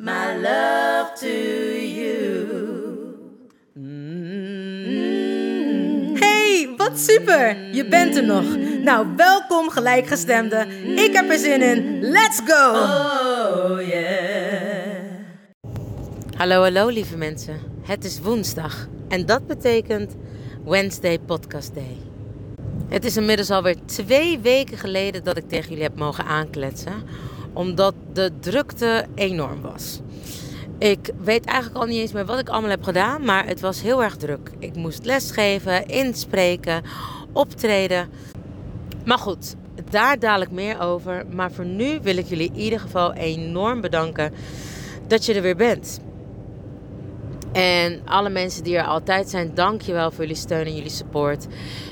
my love to you. Hey, wat super! Je bent er nog. Nou, welkom gelijkgestemden. Ik heb er zin in. Let's go! Oh yeah. Hallo, hallo lieve mensen. Het is woensdag en dat betekent Wednesday Podcast Day. Het is inmiddels alweer twee weken geleden dat ik tegen jullie heb mogen aankletsen, omdat de drukte enorm was. Ik weet eigenlijk al niet eens meer wat ik allemaal heb gedaan, maar het was heel erg druk. Ik moest lesgeven, inspreken, optreden. Maar goed, daar dadelijk meer over. Maar voor nu wil ik jullie in ieder geval enorm bedanken dat je er weer bent. En alle mensen die er altijd zijn, dank je wel voor jullie steun en jullie support.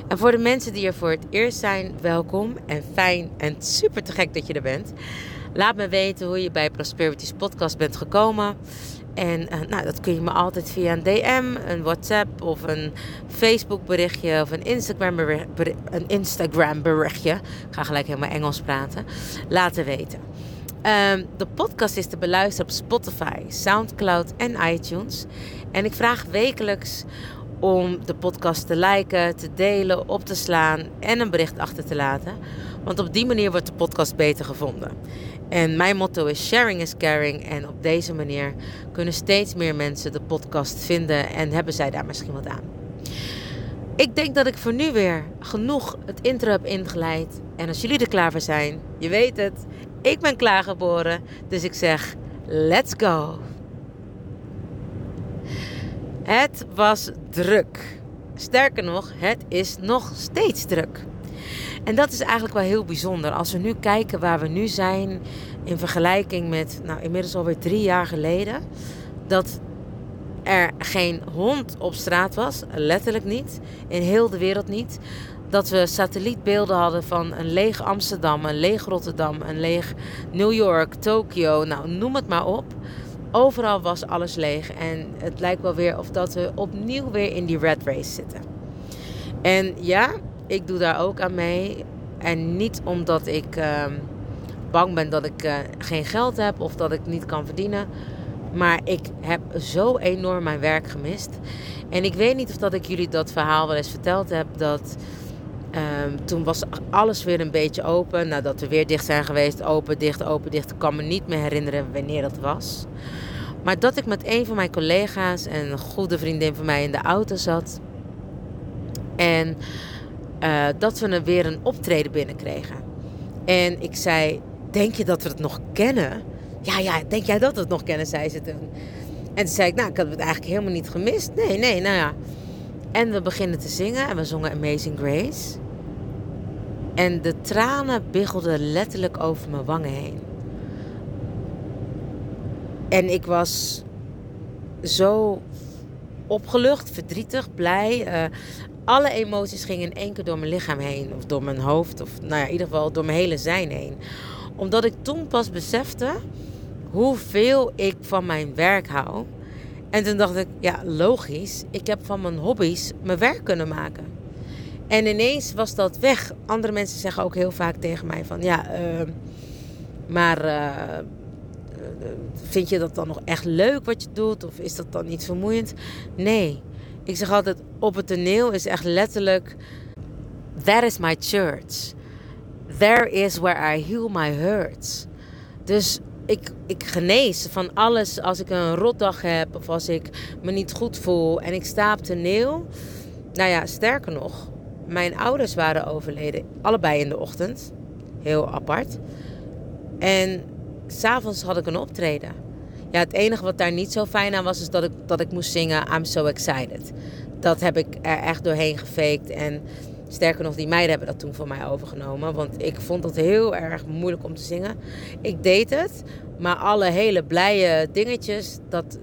En voor de mensen die er voor het eerst zijn, welkom en fijn en super te gek dat je er bent. Laat me weten hoe je bij Prosperities podcast bent gekomen. En eh, nou, dat kun je me altijd via een DM, een WhatsApp of een Facebook berichtje of een Instagram, een Instagram berichtje. Ik ga gelijk helemaal Engels praten. Laten weten. Ehm, de podcast is te beluisteren op Spotify, Soundcloud en iTunes. En ik vraag wekelijks om de podcast te liken, te delen, op te slaan en een bericht achter te laten. Want op die manier wordt de podcast beter gevonden. En mijn motto is sharing is caring. En op deze manier kunnen steeds meer mensen de podcast vinden en hebben zij daar misschien wat aan. Ik denk dat ik voor nu weer genoeg het intro heb ingeleid. En als jullie er klaar voor zijn, je weet het, ik ben klaargeboren. Dus ik zeg, let's go. Het was druk. Sterker nog, het is nog steeds druk. En dat is eigenlijk wel heel bijzonder. Als we nu kijken waar we nu zijn in vergelijking met, nou inmiddels alweer drie jaar geleden, dat er geen hond op straat was, letterlijk niet, in heel de wereld niet. Dat we satellietbeelden hadden van een leeg Amsterdam, een leeg Rotterdam, een leeg New York, Tokio, nou noem het maar op. Overal was alles leeg en het lijkt wel weer of dat we opnieuw weer in die red race zitten. En ja, ik doe daar ook aan mee. En niet omdat ik ehm, bang ben dat ik eh, geen geld heb of dat ik niet kan verdienen. Maar ik heb zo enorm mijn werk gemist. En ik weet niet of dat ik jullie dat verhaal wel eens verteld heb. Dat ehm, toen was alles weer een beetje open. Nadat we weer dicht zijn geweest. Open, dicht, open, dicht. Ik kan me niet meer herinneren wanneer dat was. Maar dat ik met een van mijn collega's en een goede vriendin van mij in de auto zat. En eh, dat we weer een optreden binnenkregen. En ik zei, denk je dat we het nog kennen? Ja, ja, denk jij dat we het nog kennen, zei ze toen. En toen zei ik, nou, ik had het eigenlijk helemaal niet gemist. Nee, nee, nou ja. En we beginnen te zingen en we zongen Amazing Grace. En de tranen biggelden letterlijk over mijn wangen heen. En ik was zo opgelucht, verdrietig, blij. Uh, alle emoties gingen in één keer door mijn lichaam heen. Of door mijn hoofd. Of nou ja, in ieder geval door mijn hele zijn heen. Omdat ik toen pas besefte hoeveel ik van mijn werk hou. En toen dacht ik, ja, logisch. Ik heb van mijn hobby's mijn werk kunnen maken. En ineens was dat weg. Andere mensen zeggen ook heel vaak tegen mij van, ja, uh, maar uh, vind je dat dan nog echt leuk wat je doet? Of is dat dan niet vermoeiend? Nee. Ik zeg altijd, op het toneel is echt letterlijk... That is my church. There is where I heal my hurts. Dus ik, ik genees van alles als ik een rotdag heb of als ik me niet goed voel en ik sta op toneel. Nou ja, sterker nog, mijn ouders waren overleden, allebei in de ochtend. Heel apart. En s'avonds had ik een optreden. Ja, het enige wat daar niet zo fijn aan was, is dat ik, dat ik moest zingen I'm so excited. Dat heb ik er echt doorheen gefaked. En sterker nog, die meiden hebben dat toen van mij overgenomen. Want ik vond het heel erg moeilijk om te zingen. Ik deed het, maar alle hele blije dingetjes dat,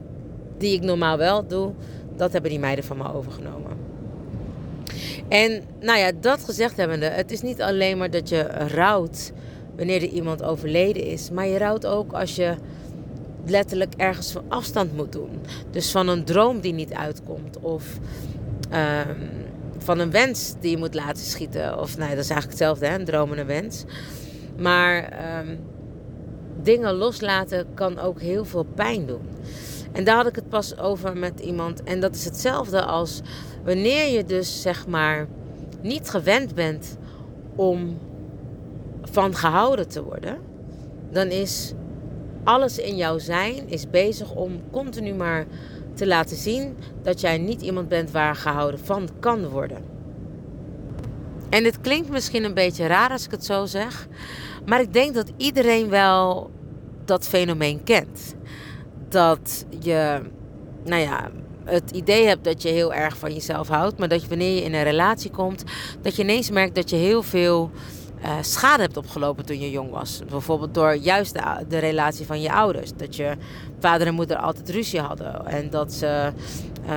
die ik normaal wel doe, dat hebben die meiden van me overgenomen. En nou ja, dat gezegd hebbende, het is niet alleen maar dat je rouwt wanneer er iemand overleden is, maar je rouwt ook als je letterlijk ergens van afstand moet doen. Dus van een droom die niet uitkomt. Of ehm, van een wens die je moet laten schieten. Of nee, dat is eigenlijk hetzelfde, hè? een droom en een wens. Maar ehm, dingen loslaten kan ook heel veel pijn doen. En daar had ik het pas over met iemand. En dat is hetzelfde als wanneer je dus zeg maar niet gewend bent om van gehouden te worden. Dan is alles in jouw zijn is bezig om continu maar te laten zien dat jij niet iemand bent waar gehouden van kan worden. En het klinkt misschien een beetje raar als ik het zo zeg, maar ik denk dat iedereen wel dat fenomeen kent. Dat je, nou ja, het idee hebt dat je heel erg van jezelf houdt, maar dat je wanneer je in een relatie komt, dat je ineens merkt dat je heel veel uh, schade hebt opgelopen toen je jong was. Bijvoorbeeld door juist de, relatie van je ouders. Dat je vader en moeder altijd ruzie hadden. En dat ze uh,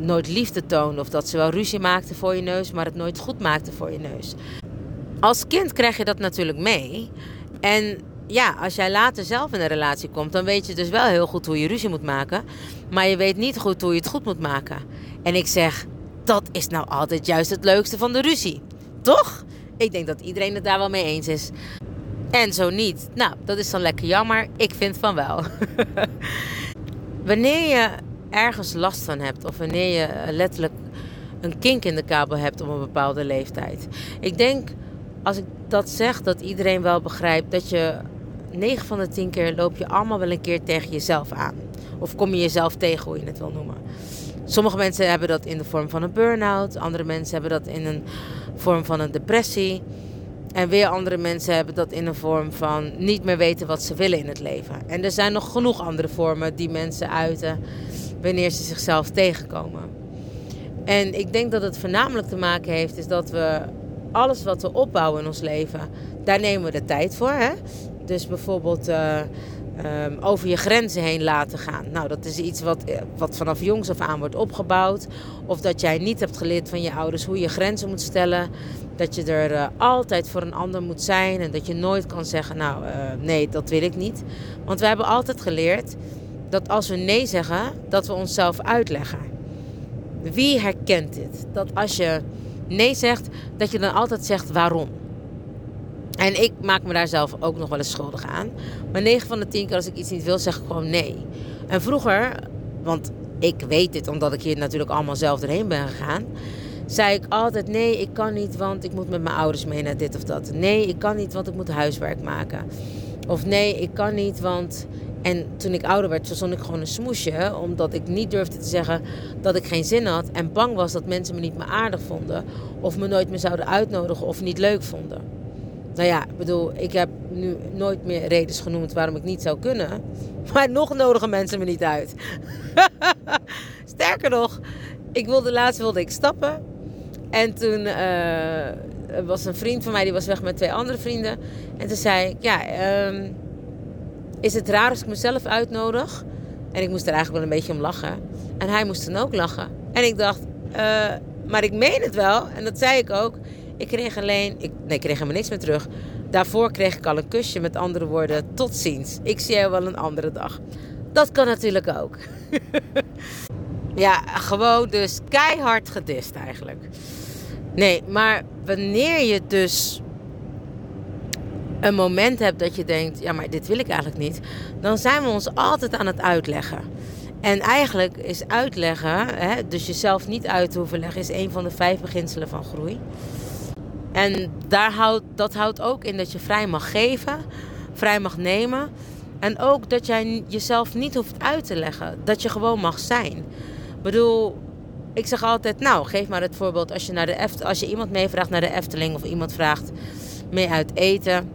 nooit liefde toonden. Of dat ze wel ruzie maakten voor je neus, maar het nooit goed maakten voor je neus. Als kind krijg je dat natuurlijk mee. En ja, als jij later zelf in een relatie komt, dan weet je dus wel heel goed hoe je ruzie moet maken. Maar je weet niet goed hoe je het goed moet maken. En ik zeg, dat is nou altijd juist het leukste van de ruzie. Toch? Ik denk dat iedereen het daar wel mee eens is. En zo niet. Nou, dat is dan lekker jammer. Ik vind van wel. wanneer je ergens last van hebt, of wanneer je letterlijk een kink in de kabel hebt op een bepaalde leeftijd. Ik denk, als ik dat zeg, dat iedereen wel begrijpt dat je 9 van de 10 keer loop je allemaal wel een keer tegen jezelf aan. Of kom je jezelf tegen, hoe je het wil noemen. Sommige mensen hebben dat in de vorm van een burn-out. Andere mensen hebben dat in een vorm van een depressie. En weer andere mensen hebben dat in een vorm van niet meer weten wat ze willen in het leven. En er zijn nog genoeg andere vormen die mensen uiten wanneer ze zichzelf tegenkomen. En ik denk dat het voornamelijk te maken heeft is dat we alles wat we opbouwen in ons leven, daar nemen we de tijd voor. Hè? Dus bijvoorbeeld uh, um, over je grenzen heen laten gaan. Nou, dat is iets wat, eh, wat vanaf jongs af aan wordt opgebouwd. Of dat jij niet hebt geleerd van je ouders hoe je grenzen moet stellen. Dat je er uh, altijd voor een ander moet zijn. En dat je nooit kan zeggen, nou uh, nee, dat wil ik niet. Want we hebben altijd geleerd dat als we nee zeggen, dat we onszelf uitleggen. Wie herkent dit? Dat als je nee zegt, dat je dan altijd zegt waarom. En ik maak me daar zelf ook nog wel eens schuldig aan. Maar 9 van de 10 keer als ik iets niet wil, zeg ik gewoon nee. En vroeger, want ik weet dit omdat ik hier natuurlijk allemaal zelf erheen ben gegaan. Zei ik altijd nee, ik kan niet, want ik moet met mijn ouders mee naar dit of dat. Nee, ik kan niet, want ik moet huiswerk maken. Of nee, ik kan niet, want. En toen ik ouder werd, verzon ik gewoon een smoesje. Omdat ik niet durfde te zeggen dat ik geen zin had. En bang was dat mensen me niet meer aardig vonden. Of me nooit meer zouden uitnodigen of niet leuk vonden. Nou ja, ik bedoel, ik heb nu nooit meer redenen genoemd waarom ik niet zou kunnen. Maar nog nodigen mensen me niet uit. Sterker nog, ik wilde, laatst wilde ik stappen. En toen uh, was een vriend van mij, die was weg met twee andere vrienden. En toen zei ik, ja, um, is het raar als ik mezelf uitnodig? En ik moest er eigenlijk wel een beetje om lachen. En hij moest dan ook lachen. En ik dacht, uh, maar ik meen het wel. En dat zei ik ook. Ik kreeg alleen, ik, nee, ik kreeg helemaal niks meer terug. Daarvoor kreeg ik al een kusje met andere woorden. Tot ziens. Ik zie jou wel een andere dag. Dat kan natuurlijk ook. ja, gewoon dus keihard gedist eigenlijk. Nee, maar wanneer je dus een moment hebt dat je denkt: ja, maar dit wil ik eigenlijk niet, dan zijn we ons altijd aan het uitleggen. En eigenlijk is uitleggen, hè, dus jezelf niet uit te hoeven leggen, is een van de vijf beginselen van groei. En daar houdt, dat houdt ook in dat je vrij mag geven, vrij mag nemen. En ook dat jij jezelf niet hoeft uit te leggen. Dat je gewoon mag zijn. Ik bedoel, ik zeg altijd, nou, geef maar het voorbeeld. Als je, naar de Eft als je iemand meevraagt naar de Efteling of iemand vraagt mee uit eten.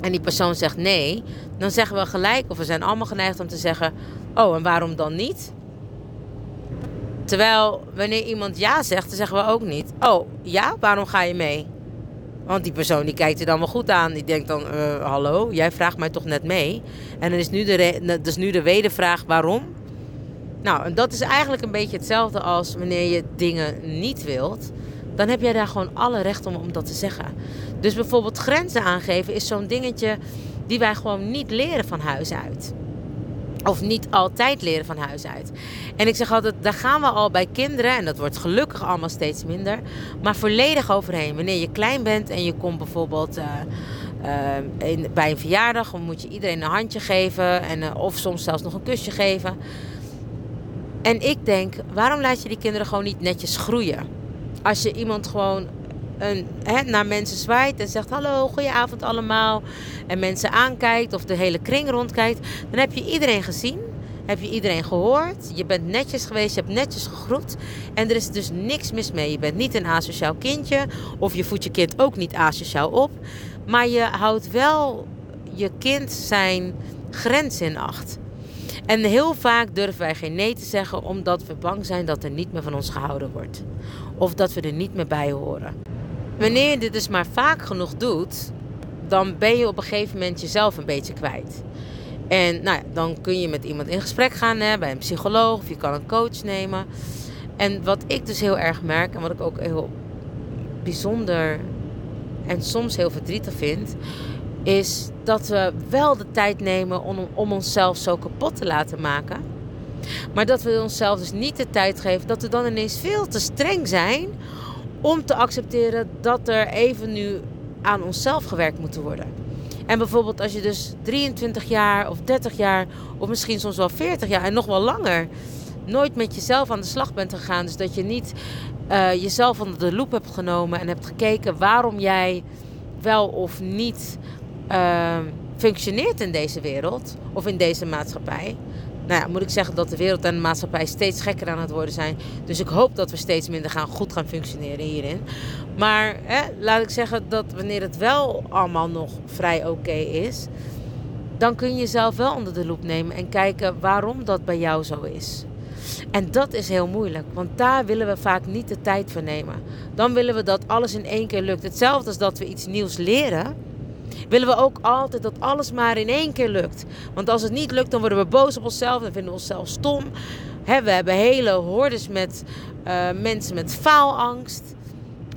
En die persoon zegt nee. Dan zeggen we gelijk, of we zijn allemaal geneigd om te zeggen, oh, en waarom dan niet? Terwijl wanneer iemand ja zegt, dan zeggen we ook niet, oh, ja, waarom ga je mee? Want die persoon die kijkt je dan wel goed aan. Die denkt dan, uh, hallo, jij vraagt mij toch net mee? En dan is nu de, dus nu de wedervraag waarom. Nou, en dat is eigenlijk een beetje hetzelfde als wanneer je dingen niet wilt. Dan heb jij daar gewoon alle recht om, om dat te zeggen. Dus bijvoorbeeld grenzen aangeven is zo'n dingetje die wij gewoon niet leren van huis uit. Of niet altijd leren van huis uit. En ik zeg altijd, daar gaan we al bij kinderen, en dat wordt gelukkig allemaal steeds minder, maar volledig overheen. Wanneer je klein bent en je komt bijvoorbeeld uh, uh, in, bij een verjaardag, dan moet je iedereen een handje geven, en, uh, of soms zelfs nog een kusje geven. En ik denk, waarom laat je die kinderen gewoon niet netjes groeien? Als je iemand gewoon naar mensen zwaait en zegt hallo, goedenavond allemaal. En mensen aankijkt of de hele kring rondkijkt. Dan heb je iedereen gezien. Heb je iedereen gehoord. Je bent netjes geweest, je hebt netjes gegroet. En er is dus niks mis mee. Je bent niet een asociaal kindje. Of je voedt je kind ook niet asociaal op. Maar je houdt wel je kind zijn grens in acht. En heel vaak durven wij geen nee te zeggen omdat we bang zijn dat er niet meer van ons gehouden wordt. Of dat we er niet meer bij horen. Wanneer je dit dus maar vaak genoeg doet, dan ben je op een gegeven moment jezelf een beetje kwijt. En nou ja, dan kun je met iemand in gesprek gaan, hè, bij een psycholoog of je kan een coach nemen. En wat ik dus heel erg merk en wat ik ook heel bijzonder en soms heel verdrietig vind, is dat we wel de tijd nemen om, om onszelf zo kapot te laten maken. Maar dat we onszelf dus niet de tijd geven dat we dan ineens veel te streng zijn om te accepteren dat er even nu aan onszelf gewerkt moet worden. En bijvoorbeeld als je dus 23 jaar of 30 jaar of misschien soms wel 40 jaar en nog wel langer nooit met jezelf aan de slag bent gegaan. Dus dat je niet uh, jezelf onder de loep hebt genomen en hebt gekeken waarom jij wel of niet uh, functioneert in deze wereld of in deze maatschappij nou ja, moet ik zeggen dat de wereld en de maatschappij steeds gekker aan het worden zijn. Dus ik hoop dat we steeds minder gaan, goed gaan functioneren hierin. Maar hè, laat ik zeggen dat wanneer het wel allemaal nog vrij oké is, dan kun je jezelf wel onder de loep nemen en kijken waarom dat bij jou zo is. En dat is heel moeilijk, want daar willen we vaak niet de tijd voor nemen. Dan willen we dat alles in één keer lukt. Hetzelfde als dat we iets nieuws leren willen we ook altijd dat alles maar in één keer lukt. Want als het niet lukt, dan worden we boos op onszelf en vinden we onszelf stom. we hebben hele hordes met uh, mensen met faalangst.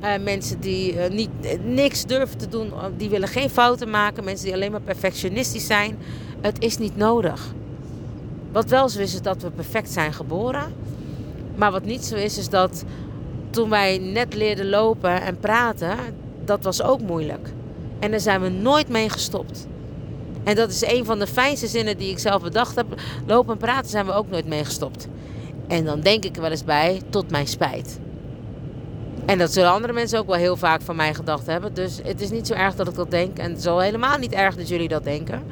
Uh, mensen die uh, niet, niks durven te doen, die willen geen fouten maken. Mensen die alleen maar perfectionistisch zijn. Het is niet nodig. Wat wel zo is, is dat we perfect zijn geboren. Maar wat niet zo is, is dat toen wij net leerden lopen en praten, dat was ook moeilijk. En daar zijn we nooit mee gestopt. En dat is een van de fijnste zinnen die ik zelf bedacht heb. Lopen en praten zijn we ook nooit mee gestopt. En dan denk ik er wel eens bij, tot mijn spijt. En dat zullen andere mensen ook wel heel vaak van mij gedacht hebben. Dus het is niet zo erg dat ik dat denk. En het is al helemaal niet erg dat jullie dat denken.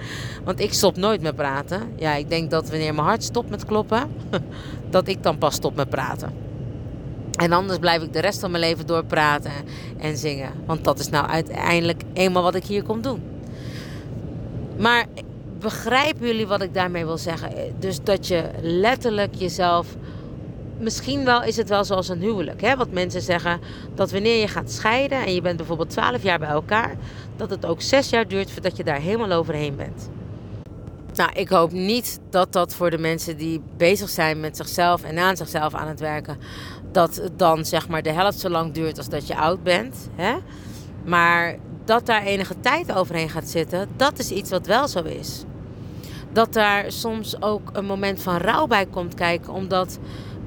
Want ik stop nooit met praten. Ja, ik denk dat wanneer mijn hart stopt met kloppen, dat ik dan pas stop met praten. En anders blijf ik de rest van mijn leven doorpraten en zingen. Want dat is nou uiteindelijk eenmaal wat ik hier kom doen. Maar begrijpen jullie wat ik daarmee wil zeggen? Dus dat je letterlijk jezelf. Misschien wel is het wel zoals een huwelijk. Hè? Wat mensen zeggen dat wanneer je gaat scheiden en je bent bijvoorbeeld 12 jaar bij elkaar, dat het ook 6 jaar duurt voordat je daar helemaal overheen bent. Nou, ik hoop niet dat dat voor de mensen die bezig zijn met zichzelf en aan zichzelf aan het werken, dat het dan zeg maar de helft zo lang duurt als dat je oud bent. Hè? Maar dat daar enige tijd overheen gaat zitten, dat is iets wat wel zo is. Dat daar soms ook een moment van rouw bij komt kijken, omdat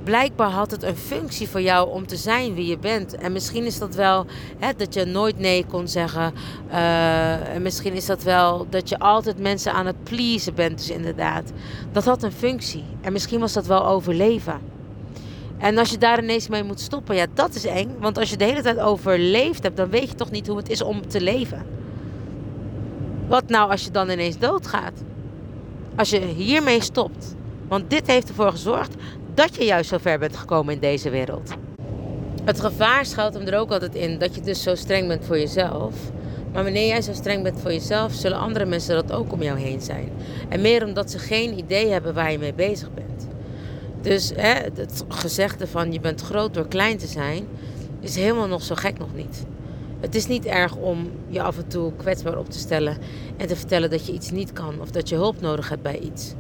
blijkbaar had het een functie voor jou om te zijn wie je bent. En misschien is dat wel hè, dat je nooit nee kon zeggen. Uh, en misschien is dat wel dat je altijd mensen aan het pleasen bent. Dus inderdaad, dat had een functie. En misschien was dat wel overleven. En als je daar ineens mee moet stoppen, ja, dat is eng. Want als je de hele tijd overleefd hebt, dan weet je toch niet hoe het is om te leven. Wat nou als je dan ineens doodgaat? Als je hiermee stopt. Want dit heeft ervoor gezorgd dat je juist zo ver bent gekomen in deze wereld. Het gevaar schuilt hem er ook altijd in dat je dus zo streng bent voor jezelf. Maar wanneer jij zo streng bent voor jezelf, zullen andere mensen dat ook om jou heen zijn. En meer omdat ze geen idee hebben waar je mee bezig bent. Dus hè, het gezegde van je bent groot door klein te zijn, is helemaal nog zo gek nog niet. Het is niet erg om je af en toe kwetsbaar op te stellen en te vertellen dat je iets niet kan of dat je hulp nodig hebt bij iets.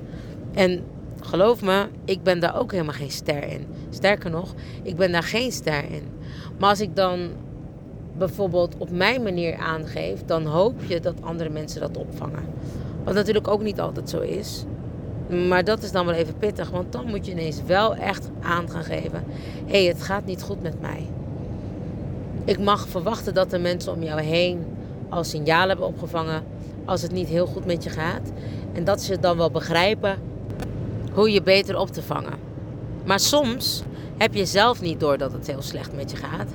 En geloof me, ik ben daar ook helemaal geen ster in. Sterker nog, ik ben daar geen ster in. Maar als ik dan bijvoorbeeld op mijn manier aangeef, dan hoop je dat andere mensen dat opvangen. Wat natuurlijk ook niet altijd zo is. Maar dat is dan wel even pittig, want dan moet je ineens wel echt aan gaan geven: hé, hey, het gaat niet goed met mij. Ik mag verwachten dat de mensen om jou heen al signalen hebben opgevangen als het niet heel goed met je gaat. En dat ze dan wel begrijpen hoe je beter op te vangen. Maar soms heb je zelf niet door dat het heel slecht met je gaat.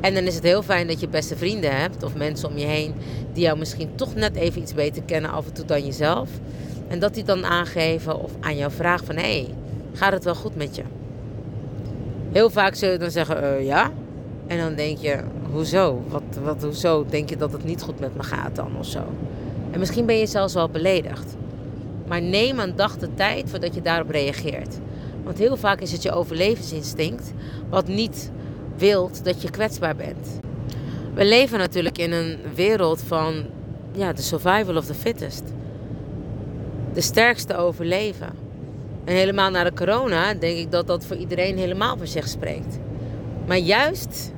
En dan is het heel fijn dat je beste vrienden hebt of mensen om je heen die jou misschien toch net even iets beter kennen af en toe dan jezelf. En dat die dan aangeven of aan jou vragen van hé, hey, gaat het wel goed met je? Heel vaak zul je dan zeggen uh, ja. En dan denk je, hoezo? Wat, wat, hoezo denk je dat het niet goed met me gaat dan of zo? En misschien ben je zelfs wel beledigd. Maar neem een dag de tijd voordat je daarop reageert. Want heel vaak is het je overlevingsinstinct wat niet wilt dat je kwetsbaar bent. We leven natuurlijk in een wereld van ja, de survival of the fittest. De sterkste overleven. En helemaal na de corona denk ik dat dat voor iedereen helemaal voor zich spreekt. Maar juist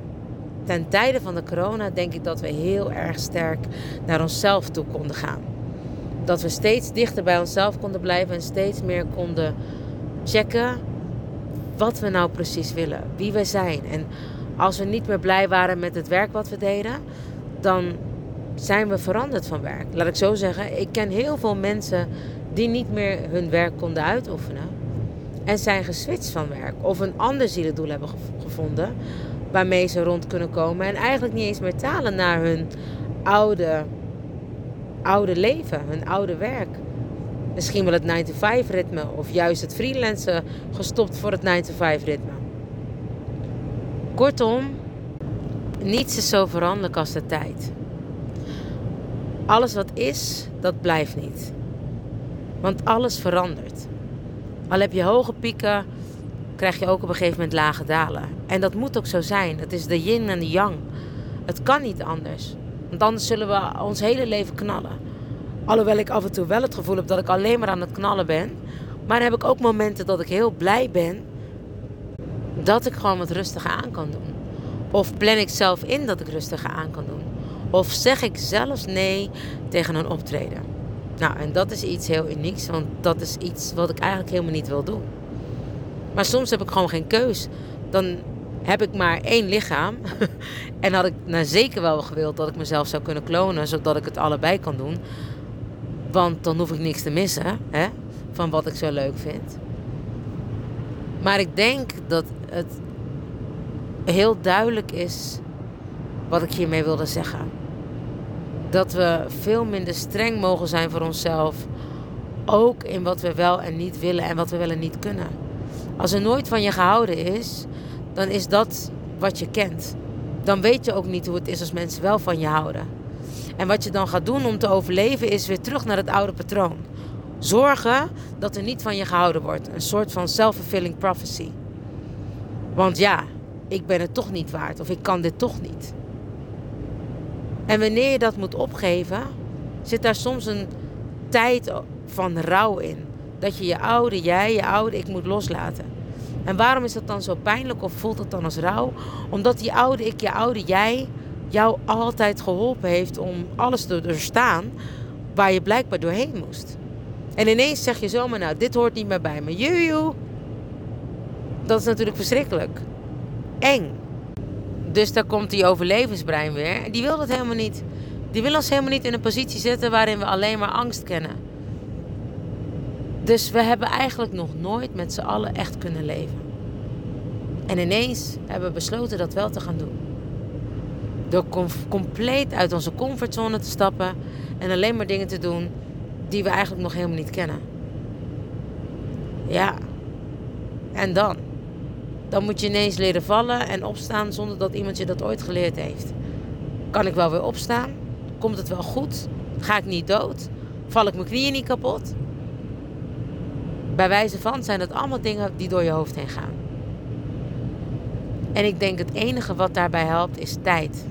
ten tijde van de corona denk ik dat we heel erg sterk naar onszelf toe konden gaan. Dat we steeds dichter bij onszelf konden blijven en steeds meer konden checken wat we nou precies willen, wie we zijn. En als we niet meer blij waren met het werk wat we deden, dan zijn we veranderd van werk. Laat ik zo zeggen, ik ken heel veel mensen die niet meer hun werk konden uitoefenen en zijn geswitcht van werk of een ander zielendoel hebben gevonden waarmee ze rond kunnen komen en eigenlijk niet eens meer talen naar hun oude, oude leven, hun oude werk. Misschien wel het 9-to-5 ritme of juist het freelancen gestopt voor het 9-to-5 ritme. Kortom, niets is zo veranderlijk als de tijd. Alles wat is, dat blijft niet. Want alles verandert. Al heb je hoge pieken, krijg je ook op een gegeven moment lage dalen. En dat moet ook zo zijn. Het is de yin en de yang. Het kan niet anders. Want anders zullen we ons hele leven knallen. Alhoewel ik af en toe wel het gevoel heb dat ik alleen maar aan het knallen ben. Maar dan heb ik ook momenten dat ik heel blij ben dat ik gewoon wat rustiger aan kan doen. Of plan ik zelf in dat ik rustiger aan kan doen. Of zeg ik zelfs nee tegen een optreden. Nou, en dat is iets heel unieks, want dat is iets wat ik eigenlijk helemaal niet wil doen. Maar soms heb ik gewoon geen keus. Dan heb ik maar één lichaam. en had ik nou zeker wel gewild dat ik mezelf zou kunnen klonen, zodat ik het allebei kan doen. Want dan hoef ik niks te missen hè, van wat ik zo leuk vind. Maar ik denk dat het heel duidelijk is wat ik hiermee wilde zeggen. Dat we veel minder streng mogen zijn voor onszelf. Ook in wat we wel en niet willen en wat we wel en niet kunnen. Als er nooit van je gehouden is, dan is dat wat je kent. Dan weet je ook niet hoe het is als mensen wel van je houden. En wat je dan gaat doen om te overleven is weer terug naar het oude patroon. Zorgen dat er niet van je gehouden wordt. Een soort van self-fulfilling prophecy. Want ja, ik ben het toch niet waard of ik kan dit toch niet. En wanneer je dat moet opgeven, zit daar soms een tijd van rouw in. Dat je je oude jij, je oude ik moet loslaten. En waarom is dat dan zo pijnlijk of voelt het dan als rouw? Omdat die oude ik, je oude jij, jou altijd geholpen heeft om alles te doorstaan waar je blijkbaar doorheen moest. En ineens zeg je zomaar, nou, dit hoort niet meer bij me. Juju. Dat is natuurlijk verschrikkelijk. Eng. Dus daar komt die overlevensbrein weer. Die wil dat helemaal niet. Die wil ons helemaal niet in een positie zetten waarin we alleen maar angst kennen. Dus we hebben eigenlijk nog nooit met z'n allen echt kunnen leven. En ineens hebben we besloten dat wel te gaan doen. Door compleet uit onze comfortzone te stappen en alleen maar dingen te doen die we eigenlijk nog helemaal niet kennen. Ja. En dan? Dan moet je ineens leren vallen en opstaan zonder dat iemand je dat ooit geleerd heeft. Kan ik wel weer opstaan? Komt het wel goed? Ga ik niet dood? Val ik mijn knieën niet kapot? Bij wijze van zijn dat allemaal dingen die door je hoofd heen gaan. En ik denk het enige wat daarbij helpt is tijd.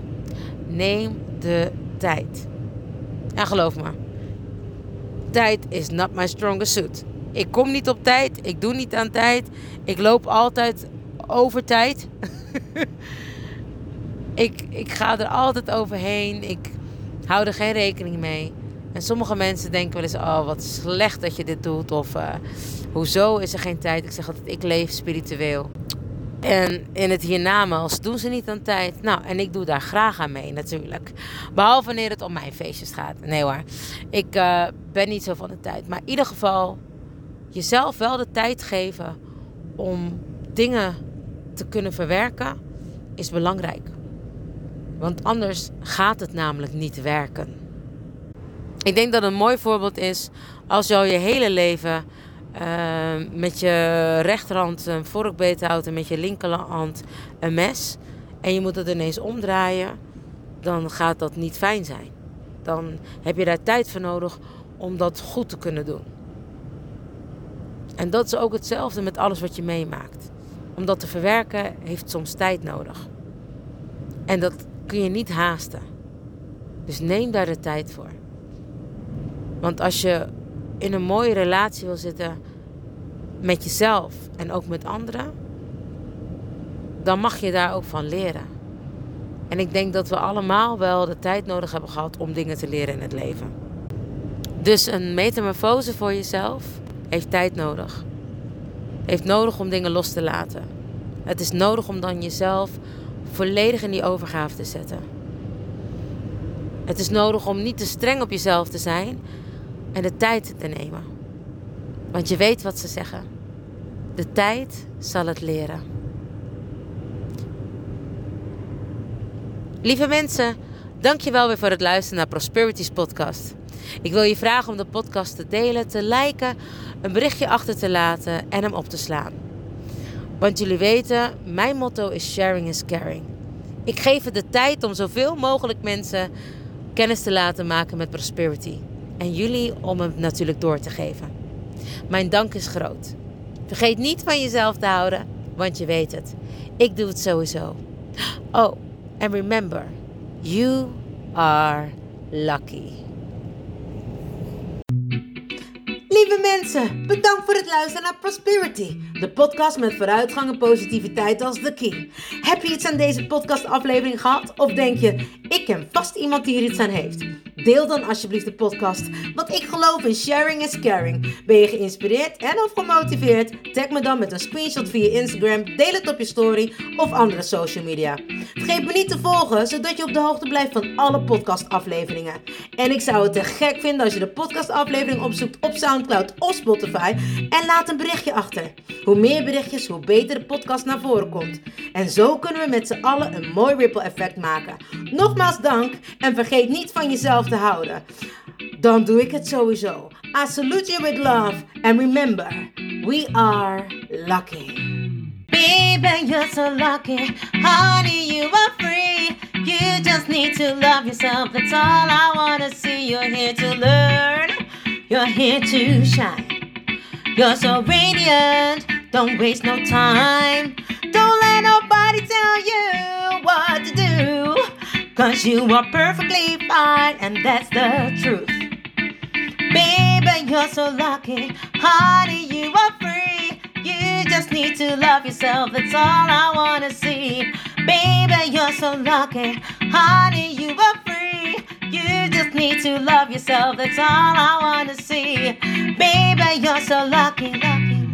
Neem de tijd. En geloof me, tijd is not my strongest suit. Ik kom niet op tijd, ik doe niet aan tijd, ik loop altijd over tijd. ik, ik ga er altijd overheen, ik hou er geen rekening mee. En sommige mensen denken wel eens, oh wat slecht dat je dit doet. Of uh, hoezo is er geen tijd? Ik zeg altijd, ik leef spiritueel. En in het hiernamaals doen ze niet aan tijd. Nou, en ik doe daar graag aan mee natuurlijk. Behalve wanneer het om mijn feestjes gaat. Nee hoor, ik uh, ben niet zo van de tijd. Maar in ieder geval, jezelf wel de tijd geven om dingen te kunnen verwerken, is belangrijk. Want anders gaat het namelijk niet werken. Ik denk dat een mooi voorbeeld is als je al je hele leven uh, met je rechterhand een vork beet houdt en met je linkerhand een mes. En je moet het ineens omdraaien, dan gaat dat niet fijn zijn. Dan heb je daar tijd voor nodig om dat goed te kunnen doen. En dat is ook hetzelfde met alles wat je meemaakt. Om dat te verwerken heeft soms tijd nodig. En dat kun je niet haasten. Dus neem daar de tijd voor. Want als je in een mooie relatie wil zitten met jezelf en ook met anderen, dan mag je daar ook van leren. En ik denk dat we allemaal wel de tijd nodig hebben gehad om dingen te leren in het leven. Dus een metamorfose voor jezelf heeft tijd nodig. Heeft nodig om dingen los te laten. Het is nodig om dan jezelf volledig in die overgave te zetten. Het is nodig om niet te streng op jezelf te zijn en de tijd te nemen. Want je weet wat ze zeggen. De tijd zal het leren. Lieve mensen, dankjewel weer voor het luisteren naar Prosperities podcast. Ik wil je vragen om de podcast te delen, te liken, een berichtje achter te laten en hem op te slaan. Want jullie weten, mijn motto is sharing is caring. Ik geef het de tijd om zoveel mogelijk mensen kennis te laten maken met prosperity. En jullie om hem natuurlijk door te geven. Mijn dank is groot. Vergeet niet van jezelf te houden, want je weet het. Ik doe het sowieso. Oh, and remember, you are lucky. Lieve mensen, bedankt voor het luisteren naar Prosperity, de podcast met vooruitgang en positiviteit als de key. Heb je iets aan deze podcastaflevering gehad? Of denk je, ik ken vast iemand die er iets aan heeft? Deel dan alsjeblieft de podcast, want ik geloof in sharing is caring. Ben je geïnspireerd en of gemotiveerd? Tag me dan met een screenshot via Instagram, deel het op je story of andere social media. Vergeet me niet te volgen, zodat je op de hoogte blijft van alle podcastafleveringen. En ik zou het te gek vinden als je de podcastaflevering opzoekt op SoundCloud of Spotify en laat een berichtje achter. Hoe meer berichtjes, hoe beter de podcast naar voren komt. En zo kunnen we met z'n allen een mooi ripple effect maken. Nogmaals dank en vergeet niet van jezelf te houden. Dan doe ik het sowieso. I salute you with love and remember, we are lucky. Baby, you're so lucky. Honey, you are free. You just need to love yourself. That's all I wanna see. You're here to learn. You're here to shine. You're so radiant. Don't waste no time. Don't let nobody tell you. Cause you are perfectly fine, and that's the truth. Baby, you're so lucky. Honey, you are free. You just need to love yourself, that's all I wanna see. Baby, you're so lucky. Honey, you are free. You just need to love yourself, that's all I wanna see. Baby, you're so lucky, lucky.